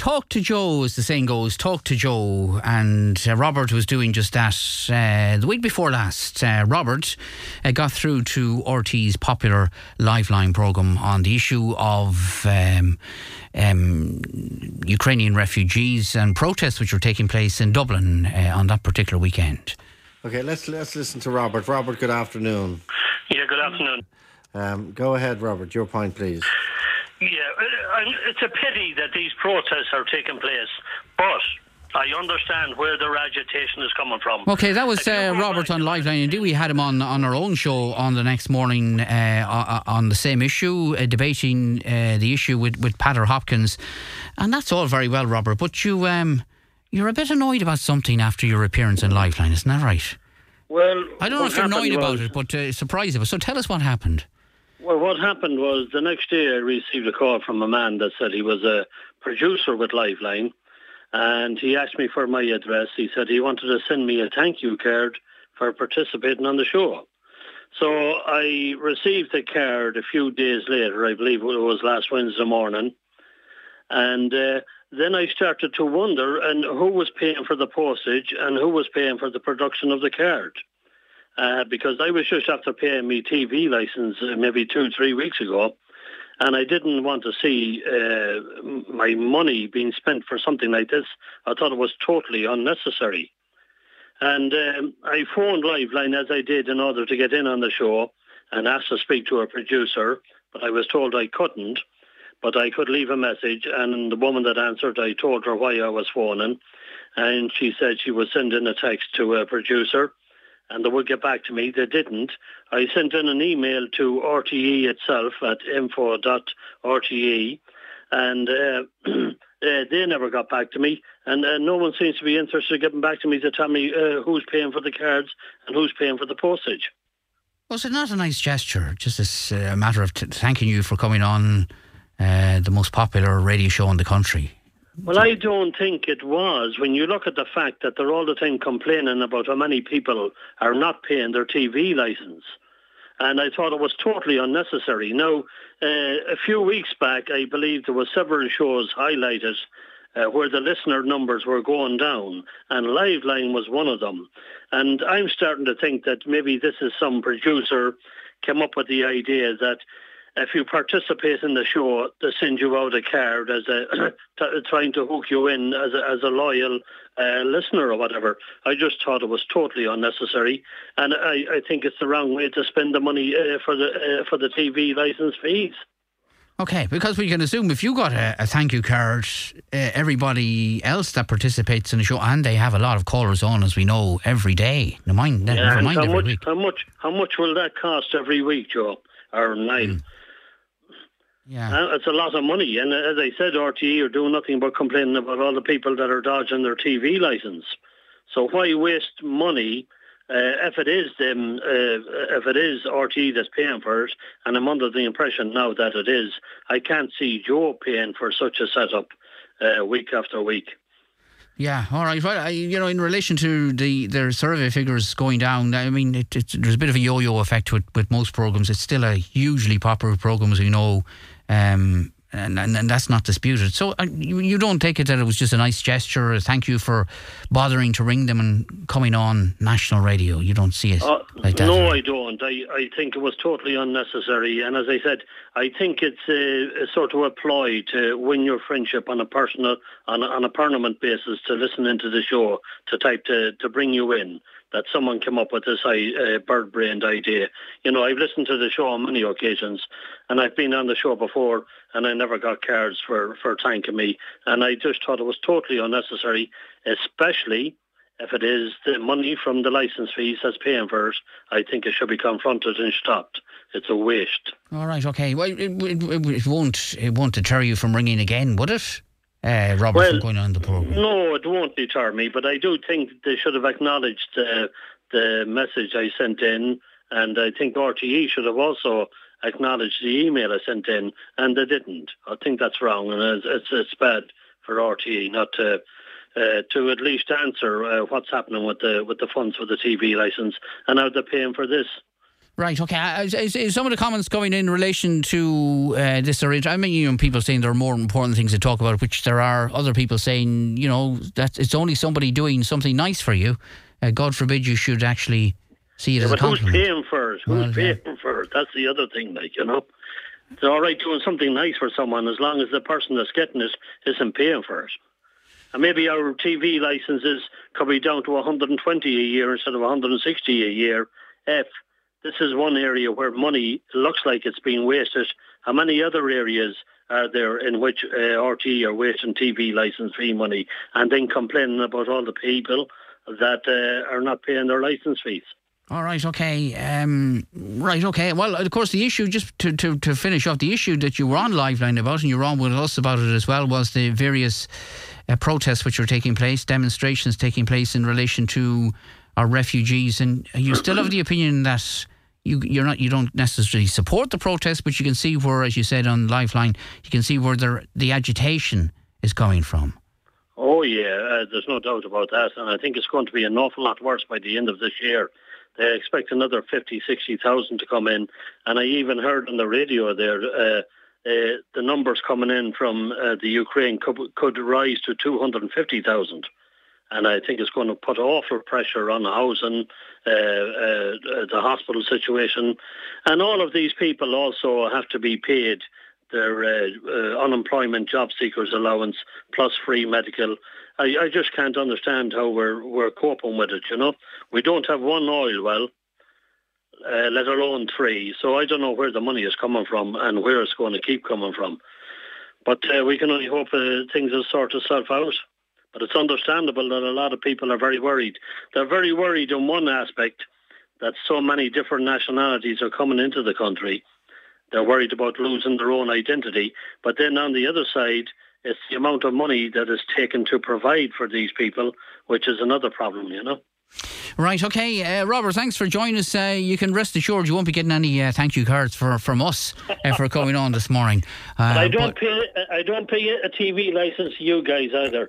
talk to Joe, as the saying goes, talk to Joe. And uh, Robert was doing just that uh, the week before last. Uh, Robert uh, got through to RT's popular Liveline programme on the issue of um, um, Ukrainian refugees and protests which were taking place in Dublin uh, on that particular weekend. Okay, let's let's listen to Robert. Robert, good afternoon. Yeah, good afternoon. Um, go ahead, Robert. Your point, please. Yeah, uh, it's a pity that these protests are taking place, but I understand where their agitation is coming from. Okay, that was uh, Robert on Liveline. Indeed, we had him on on our own show on the next morning uh, on the same issue, uh, debating uh, the issue with with Peter Hopkins, and that's all very well, Robert. But you um, you're a bit annoyed about something after your appearance in Liveline, isn't that right? Well, I don't know if you're annoyed about it, but uh, surprised about. So tell us what happened. Well, what happened was the next day I received a call from a man that said he was a producer with Liveline, and he asked me for my address. He said he wanted to send me a thank you card for participating on the show. So I received the card a few days later, I believe it was last Wednesday morning, and uh, then I started to wonder and who was paying for the postage and who was paying for the production of the card uh, because I was just after paying my TV license uh, maybe two, three weeks ago, and I didn't want to see uh, my money being spent for something like this. I thought it was totally unnecessary. And um, I phoned Liveline as I did in order to get in on the show and asked to speak to a producer, but I was told I couldn't. But I could leave a message, and the woman that answered, I told her why I was phoning, and she said she was sending a text to a producer and they would get back to me. They didn't. I sent in an email to RTE itself at info.rte, and uh, uh, they never got back to me. And uh, no one seems to be interested in getting back to me to tell me uh, who's paying for the cards and who's paying for the postage. Was it not a nice gesture? Just a matter of t- thanking you for coming on uh, the most popular radio show in the country. Well, I don't think it was. When you look at the fact that they're all the time complaining about how many people are not paying their TV license. And I thought it was totally unnecessary. Now, uh, a few weeks back, I believe there were several shows highlighted uh, where the listener numbers were going down, and Liveline was one of them. And I'm starting to think that maybe this is some producer came up with the idea that if you participate in the show, they send you out a card as a trying to hook you in as a, as a loyal uh, listener or whatever. I just thought it was totally unnecessary, and I, I think it's the wrong way to spend the money uh, for the uh, for the TV license fees. Okay, because we can assume if you got a, a thank you card, uh, everybody else that participates in the show, and they have a lot of callers on, as we know, every day. Never mind, yeah, never mind how much, week. How much? How much will that cost every week, Joe? Or nine? Mm. Yeah. Uh, it's a lot of money. And uh, as I said, RTE are doing nothing but complaining about all the people that are dodging their TV license. So why waste money uh, if it is them, uh, if it is RTE that's paying for it? And I'm under the impression now that it is. I can't see Joe paying for such a setup uh, week after week. Yeah, all right. Well, I, you know, in relation to the their survey figures going down, I mean, it, it, there's a bit of a yo-yo effect with, with most programs. It's still a hugely popular program, as we know, um, and, and, and that's not disputed. So uh, you, you don't take it that it was just a nice gesture. Thank you for bothering to ring them and coming on national radio. You don't see it Uh, like that. no, I don't. I, I think it was totally unnecessary. And as I said, I think it's a, a sort of a ploy to win your friendship on a personal, on a, on a permanent basis to listen into the show, to type to, to bring you in. That someone came up with this uh, bird-brained idea. You know, I've listened to the show on many occasions, and I've been on the show before, and I never got cards for for thanking me. And I just thought it was totally unnecessary, especially if it is the money from the license fees that's paying for it, I think it should be confronted and stopped. It's a waste. All right, okay. Well, it, it, it, won't it won't deter you from ringing again, would it? Uh, Robert, Well, from going on the program. No, it won't deter me, but I do think they should have acknowledged uh, the message I sent in, and I think RTE should have also acknowledged the email I sent in, and they didn't. I think that's wrong, and it's it's, it's bad for RTE not to. Uh, to at least answer uh, what's happening with the with the funds for the TV license and how they're paying for this. Right. Okay. Uh, is, is some of the comments going in relation to uh, this arrangement? I mean, you know, people saying there are more important things to talk about, which there are. Other people saying, you know, that it's only somebody doing something nice for you. Uh, God forbid you should actually see it Yeah, as a but who's paying for it? Who's Well, yeah. paying for it? That's the other thing, like, you know. It's all right doing something nice for someone as long as the person that's getting it isn't paying for it. And maybe our TV licenses could be down to 120 a year instead of 160 a year if this is one area where money looks like it's being wasted. How many other areas are there in which uh, RT are wasting TV license fee money and then complaining about all the people that uh, are not paying their license fees? All right, okay. Um, right, okay. Well, of course, the issue, just to, to, to finish off, the issue that you were on Liveline about, and you were on with us about it as well, was the various uh, protests which are taking place, demonstrations taking place in relation to our refugees. And you still have the opinion that you, you're not, you don't necessarily support the protest, but you can see where, as you said on Liveline, you can see where the, the agitation is coming from. Oh yeah, uh, there's no doubt about that, and I think it's going to be an awful lot worse by the end of this year. They expect another 50, 60,000 to come in, and I even heard on the radio there uh, uh, the numbers coming in from uh, the Ukraine could, could rise to 250,000. And I think it's going to put awful pressure on housing, uh, uh, the hospital situation, and all of these people also have to be paid their uh, uh, unemployment job seekers allowance plus free medical. I, I just can't understand how we're we're coping with it. You know, we don't have one oil well, uh, let alone three. So I don't know where the money is coming from and where it's going to keep coming from. But uh, we can only hope uh, things will sort itself out. But it's understandable that a lot of people are very worried. They're very worried in one aspect that so many different nationalities are coming into the country. They're worried about losing their own identity. But then on the other side, it's the amount of money that is taken to provide for these people, which is another problem, you know. Right, okay. Uh, Robert, thanks for joining us. Uh, you can rest assured you won't be getting any uh, thank you cards for, from us uh, for coming on this morning. Uh, I don't but- pay. I don't pay a TV license to you guys either.